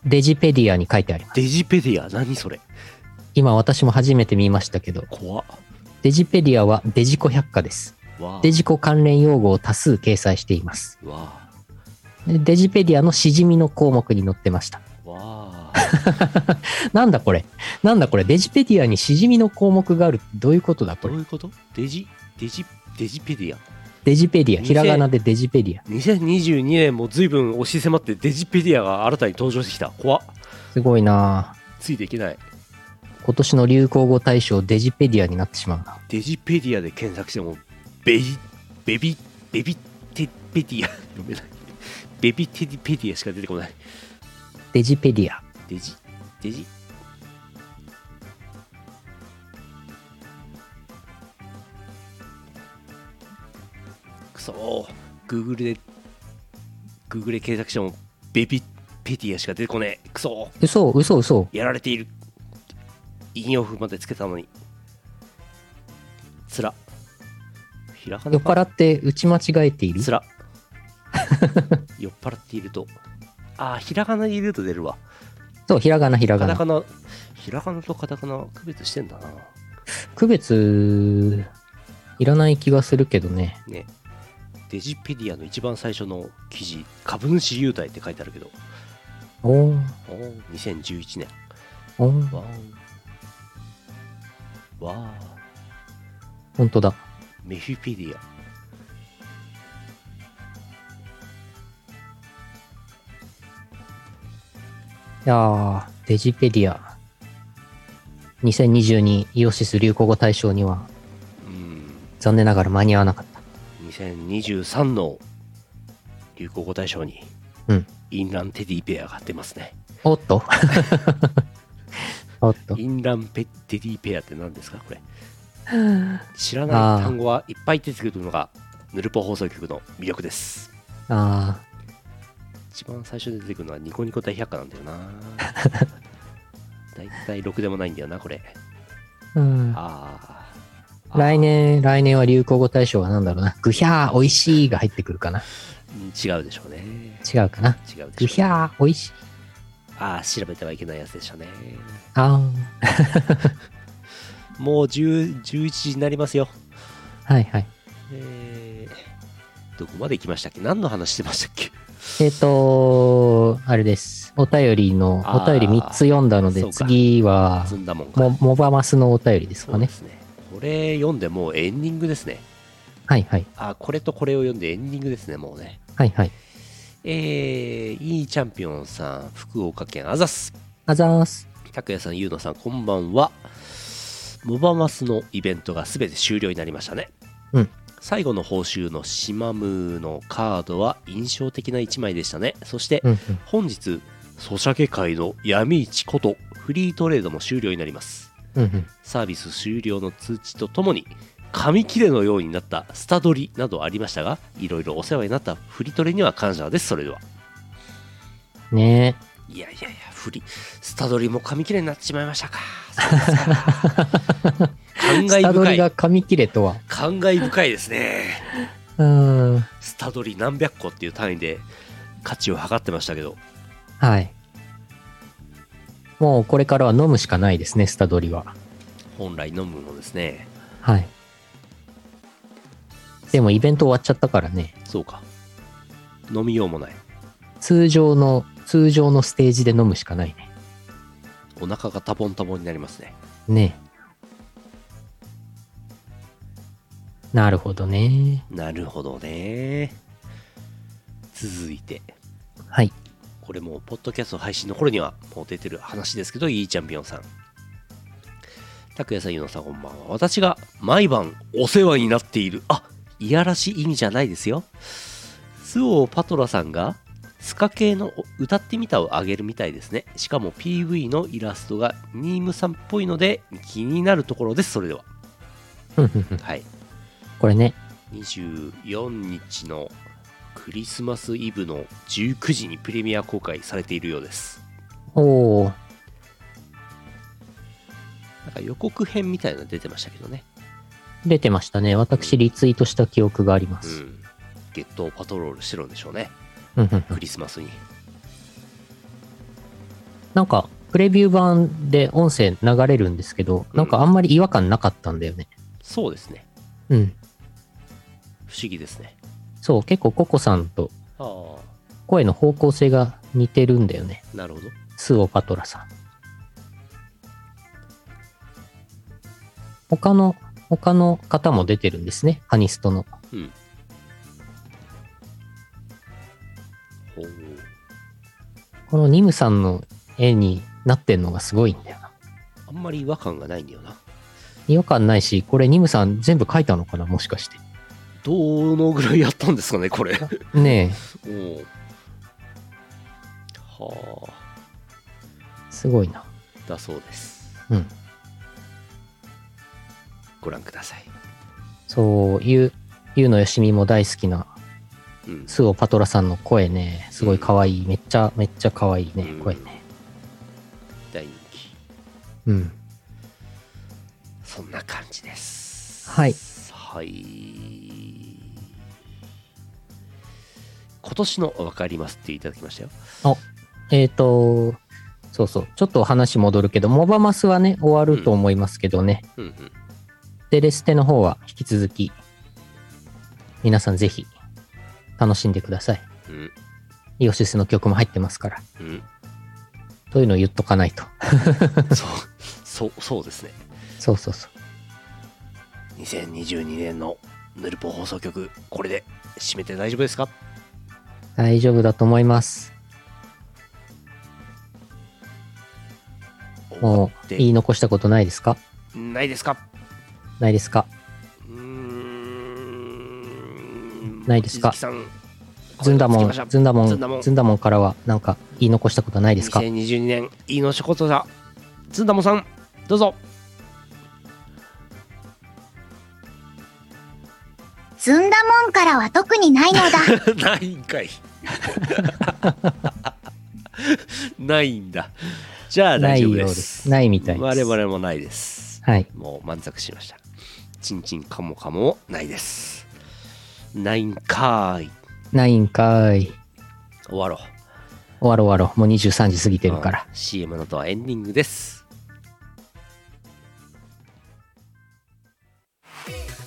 Speaker 1: デジペディアに書いてあります。
Speaker 2: デジペディア何それ？
Speaker 1: 今私も初めて見ましたけど、
Speaker 2: 怖っ
Speaker 1: デジペディアはデジコ百科です。
Speaker 2: わあ
Speaker 1: デジコ関連用語を多数掲載しています。
Speaker 2: わ
Speaker 1: でデジペディアのしじみの項目に載ってました。
Speaker 2: あわあ
Speaker 1: なんだこれ。なんだこれ。デジペディアにしじみの項目があるってどういうことだこれ。
Speaker 2: どういうこと？デジデジデジペディア。
Speaker 1: デジペディア。ひらがなでデジペディア。
Speaker 2: 2022年も随分押し迫ってデジペディアが新たに登場してきた。怖っ。
Speaker 1: すごいな。
Speaker 2: ついていけない。
Speaker 1: 今年の流行語大賞デジペディアになってしまうな。
Speaker 2: デジペディアで検索してもベビベビベビテペディア。読めない。ベビテディペディアしか出てこない。
Speaker 1: デジペディア。
Speaker 2: デジデジ？くそー Google で Google で検索してもベビペディアしか出てこねえ。くそー
Speaker 1: 嘘、嘘、嘘。
Speaker 2: やられている。引用符までつけたのに。つら。ひらがな
Speaker 1: 酔っ払って打ち間違えている？
Speaker 2: つら。酔っ払っていると。ああひらがなで入れると出るわ
Speaker 1: そう、ひらがな、ひらがな。
Speaker 2: カタカナひらがなとカタカナ区別してんだな。
Speaker 1: 区別、いらない気がするけどね。
Speaker 2: ね。デジペディアの一番最初の記事株主優待って書いてあるけど。
Speaker 1: おー、
Speaker 2: おー2011年。
Speaker 1: おー、
Speaker 2: わー。わ
Speaker 1: ほんとだ。
Speaker 2: ーメフィペディア
Speaker 1: いやー、デジペディア。2022イオシス流行語大賞には
Speaker 2: うん
Speaker 1: 残念ながら間に合わなかった。
Speaker 2: 2023の流行語大賞に、
Speaker 1: うん。
Speaker 2: インランテディペアが出ますね。
Speaker 1: おっと。おっと。
Speaker 2: インランペテディペアって何ですかこれ？知らない単語はいっぱい出てくるのがヌルポ放送局の魅力です。
Speaker 1: あ
Speaker 2: 一番最初に出てくるのはニコニコ大百科なんだよなだいたいろくでもないんだよなこれ
Speaker 1: ー、うん。
Speaker 2: あーあー
Speaker 1: 来年、来年は流行語大賞は何だろうな。ぐひゃー、おいしいが入ってくるかな。
Speaker 2: うん違うでしょうね
Speaker 1: 違うかな。
Speaker 2: 違う
Speaker 1: ぐひゃー、おいしい。
Speaker 2: ああ調べてはいけないやつでしたね
Speaker 1: あ
Speaker 2: もう10 11時になりますよ
Speaker 1: ー、はいはい。
Speaker 2: えー、どこまで行きましたっけ？何の話してましたっけ？
Speaker 1: えっ、とあれです。お便りの、お便り3つ読んだので、次は、
Speaker 2: 積んだもんか。
Speaker 1: も、モバマスのお便りですかね。
Speaker 2: ね。これ読んでもうエンディングですね。
Speaker 1: はいはい。
Speaker 2: あこれとこれを読んでエンディングですねもうね。
Speaker 1: はいはい。
Speaker 2: えー、いいチャンピオンさん福岡県あざす。
Speaker 1: あざーす。
Speaker 2: 拓也さんゆうのさんこんばんは。モバマスのイベントが全て終了になりましたね。
Speaker 1: うん
Speaker 2: 最後の報酬のシマムーのカードは印象的な1枚でしたね。そして。本日ソシャゲ界の闇市ことフリートレードも終了になります。サービス終了の通知とともに紙切れのようになったスタドリなどありましたがいろいろお世話になったフリトレには感謝です。それでは。
Speaker 1: ね。
Speaker 2: いやいやいやフリスタドリも紙切れになってしまいましたか。そうですか感
Speaker 1: え。スタド
Speaker 2: 慨深い
Speaker 1: リが紙切れとは。
Speaker 2: 感慨深いですね
Speaker 1: うーん。
Speaker 2: スタドリ何百個っていう単位で価値を測ってましたけど
Speaker 1: はい。もうこれからは飲むしかないですね、スタドリは。
Speaker 2: 本来飲むのですね
Speaker 1: はい。でもイベント終わっちゃったからね。
Speaker 2: そうか飲みようもない
Speaker 1: 通常の、通常のステージで飲むしかないね。
Speaker 2: お腹がタボンタボンになりますね
Speaker 1: ねえ。なるほどね。
Speaker 2: なるほどね。続いて。
Speaker 1: はい。
Speaker 2: これもうポッドキャスト配信の頃にはもう出てる話ですけどいいチャンピオンさん。拓也さんゆうのさんこんばんは。私が毎晩お世話になっている。あいやらしい意味じゃないですよ。スオーパトラさんがスカ系の歌ってみたをあげるみたいですね。しかも PV のイラストがニームさんっぽいので気になるところです。それでは。はい
Speaker 1: これね。
Speaker 2: 24日のクリスマスイブの19時にプレミア公開されているようです
Speaker 1: おー。
Speaker 2: なんか予告編みたいなの出てましたけどね
Speaker 1: 出てましたね。私リツイートした記憶がありま
Speaker 2: う
Speaker 1: す。
Speaker 2: んゲットをパトロールしてるんでしょうね
Speaker 1: うんうんうん
Speaker 2: クリスマスに
Speaker 1: なんか、プレビュー版で音声流れるんですけど、なんかあんまり違和感なかったんだよね。
Speaker 2: そうですね
Speaker 1: うん。
Speaker 2: 不思議ですね。
Speaker 1: そう結構ココさんと声の方向性が似てるんだよね。
Speaker 2: なるほど。
Speaker 1: スオパトラさん。他の他の方も出てるんですね。ハニストの、
Speaker 2: うん、
Speaker 1: このニムさんの絵になってんのがすごいんだよな。
Speaker 2: あんまり違和感がないんだよな。
Speaker 1: 違和感ないしこれニムさん全部描いたのかなもしかして。
Speaker 2: どのぐらいやったんですかね、これ。
Speaker 1: ね
Speaker 2: おーはあ、
Speaker 1: え、すごいな。
Speaker 2: だそうです。
Speaker 1: うん。
Speaker 2: ご覧ください。
Speaker 1: そう、ゆう、ゆうのよしみも大好きな、
Speaker 2: うん。
Speaker 1: スオパトラさんの声ね、すごい可愛い。めっちゃ、めっちゃ可愛いね
Speaker 2: うん、
Speaker 1: 声ね。
Speaker 2: 大人気。
Speaker 1: うん。
Speaker 2: そんな感じです。
Speaker 1: はい。
Speaker 2: はい。今年の分かりますっていただきましたよ。
Speaker 1: えっ、と、そうそう。ちょっと話戻るけど、モバマスはね、終わると思いますけどね。
Speaker 2: うんうん。
Speaker 1: デレステの方は引き続き、皆さんぜひ、楽しんでください。
Speaker 2: うん。
Speaker 1: イオシスの曲も入ってますから。
Speaker 2: うん。
Speaker 1: というのを言っとかないと。
Speaker 2: そう、そう、そうですね。
Speaker 1: そうそうそう。
Speaker 2: 2022年のヌルポ放送局、これで締めて大丈夫ですか？
Speaker 1: 大丈夫だと思います。もう、言い残したことないですか？
Speaker 2: ないですか。
Speaker 1: ないですか？ないですか？ずんだもん、ずんだも
Speaker 2: ずん
Speaker 1: ずんだもんからは、なんか言い残したことないですか
Speaker 2: ？2022年いいの一言だ。ずんだもんさんどうぞ
Speaker 4: ずんだもんからは特にないのだ。
Speaker 2: ないんかい ないんだじゃあ
Speaker 1: ない
Speaker 2: 大丈夫で
Speaker 1: ようですす。ないみたいです。
Speaker 2: 我々もないです
Speaker 1: はい。
Speaker 2: もう満足しましたちんちんかもかももないですないんかーい
Speaker 1: ないんかーい。
Speaker 2: 終わろう
Speaker 1: 終わろう終わろう。もう23時過ぎてるから。
Speaker 2: うん CM のとはエンディングです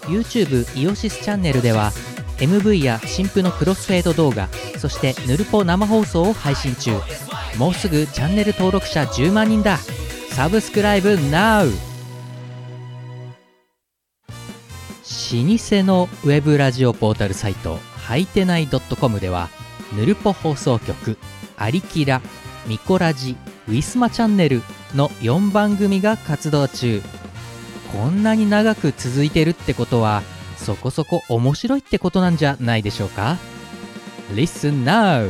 Speaker 3: YouTube イオシスチャンネルでは MV や新婦のクロスフェード動画そしてヌルポ生放送を配信中。もうすぐチャンネル登録者10万人だ。サブスクライブ NOW! 老舗のウェブラジオポータルサイトはいてない .com ではヌルポ放送局「アリキラ」「ミコラジ」「ウィスマチャンネル」の4番組が活動中。こんなに長く続いてるってことはそこそこ面白いってことなんじゃないでしょうか？Listen now!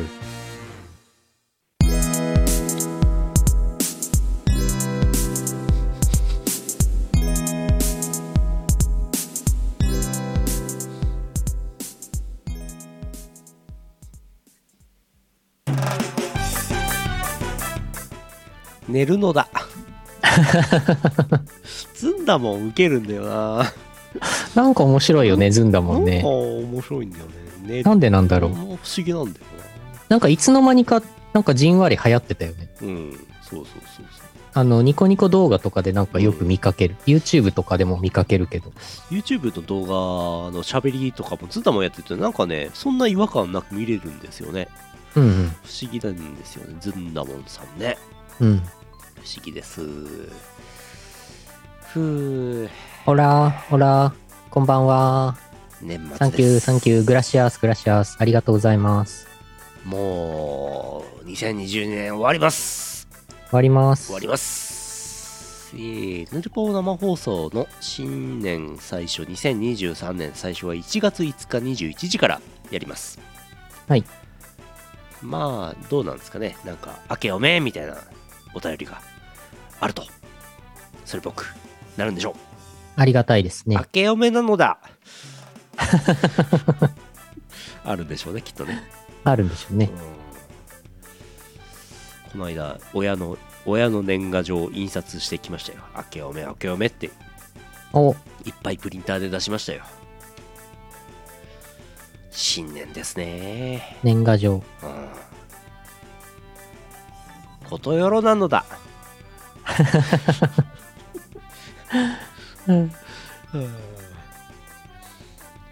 Speaker 2: 寝るのだ ずんだもんウケるんだよな
Speaker 1: なんか面白いよね、ずんだもんね
Speaker 2: なんか。面白いんだよね寝
Speaker 1: なんでなんだろう。
Speaker 2: 不思議なんだよ
Speaker 1: なんかいつの間にか、なんかじんわり流行ってたよね。
Speaker 2: なうんそうそうそうそう
Speaker 1: あの、ニコニコ動画とかでなんかよく見かける。YouTube とかでも見かけるけど。
Speaker 2: YouTube の動画の喋りとかもずんだもんやっててなんかねそんな違和感なく見れるんですよね
Speaker 1: うんうん。
Speaker 2: 不思議なんですよねずんだもんさんね
Speaker 1: うん。
Speaker 2: 不思議です。ふう。
Speaker 1: ほら、ほら、こんばんは。
Speaker 2: 年末です。
Speaker 1: サンキュー、サンキュー、 gracias、gracias。ありがとうございます。
Speaker 2: もう2020年終わります。
Speaker 1: 終わります。
Speaker 2: 終わります。えー、ぬるぽ生放送の新年最初2023年最初は1月5日21時からやります。
Speaker 1: はい。
Speaker 2: まあどうなんですかね。なんか明けおめみたいなお便りがあると。それっぽくなるんでしょう。
Speaker 1: ありがたいですね。
Speaker 2: 明。けおめなのだ。あるんでしょうねきっとね。
Speaker 1: あるんでしょうね。
Speaker 2: この間親の親の年賀状を印刷してきましたよ。明けおめ明けおめって。
Speaker 1: お、
Speaker 2: いっぱいプリンターで出しましたよ。新年ですね。
Speaker 1: 年賀状。
Speaker 2: うん。ことよろなのだ
Speaker 1: うん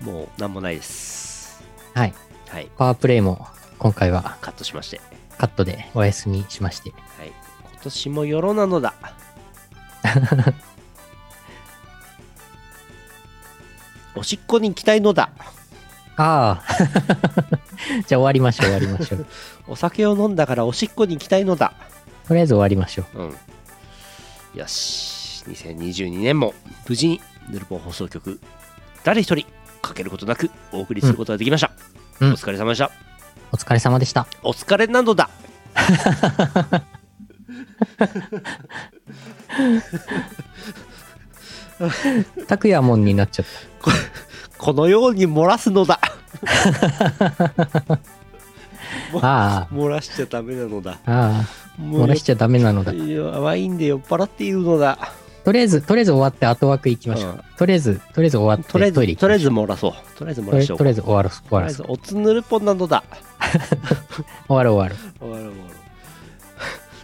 Speaker 2: もう何もないです
Speaker 1: はい。
Speaker 2: はい
Speaker 1: パワープレイも今回は
Speaker 2: カットしまして
Speaker 1: カットでお休みしまして。
Speaker 2: はい今年もよろなのだ おしっこに行きたいのだ
Speaker 1: ああ。じゃあ終わりましょう、終わりましょう。
Speaker 2: お酒を飲んだからおしっこに行きたいのだ
Speaker 1: とりあえず終わりましょう。
Speaker 2: うんよし。2022年も無事にヌルポ放送局誰一人かけることなくお送りすることができました、
Speaker 1: うん。
Speaker 2: お疲れ様でした。
Speaker 1: お疲れ様でした。
Speaker 2: お疲れなのだ。
Speaker 1: 拓也もんになっちゃっ
Speaker 2: このように漏らすのだ
Speaker 1: た。あ
Speaker 2: 漏らしちゃダメなのだ。
Speaker 1: あ、あ。あ、
Speaker 2: も
Speaker 1: 漏らしちゃダメなのだ。
Speaker 2: いやワインで酔っ払っているのだ。
Speaker 1: とりあえず、とりあえず終わって後枠行きましょう。
Speaker 2: うん。
Speaker 1: とりあえず、とりあえず終わって
Speaker 2: とりあえずとりあえず漏らそう。とりあえず漏らし
Speaker 1: とりあえず終わる、終わらす、終
Speaker 2: とりあえ。ずおつぬるぽんなのだ。
Speaker 1: 終わる終わ
Speaker 2: 終わる終わる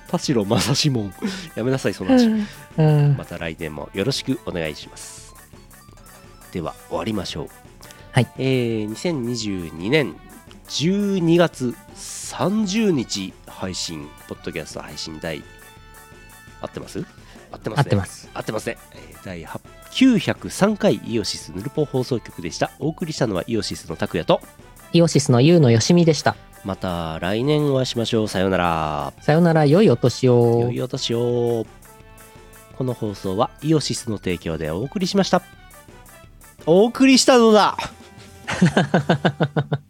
Speaker 2: 田代正志門。やめなさいその話。
Speaker 1: る。うん。
Speaker 2: また来年もよろしくお願いします。では終わりましょう。
Speaker 1: はい。
Speaker 2: えー、2022年12月30日配信ポッドキャスト配信第合ってます？合ってますね。
Speaker 1: 合ってます。
Speaker 2: 合ってますね、えー第8 903回イオシスヌルポ放送局でした。お送りしたのはイオシスの拓也と。
Speaker 1: イオシスのユウのよしみでした。
Speaker 2: また来年お会いしましょう。さようなら。
Speaker 1: さよなら、良いお年を。
Speaker 2: 良。いお年を。この放送はイオシスの提供でお送りしました。お送りしたのだ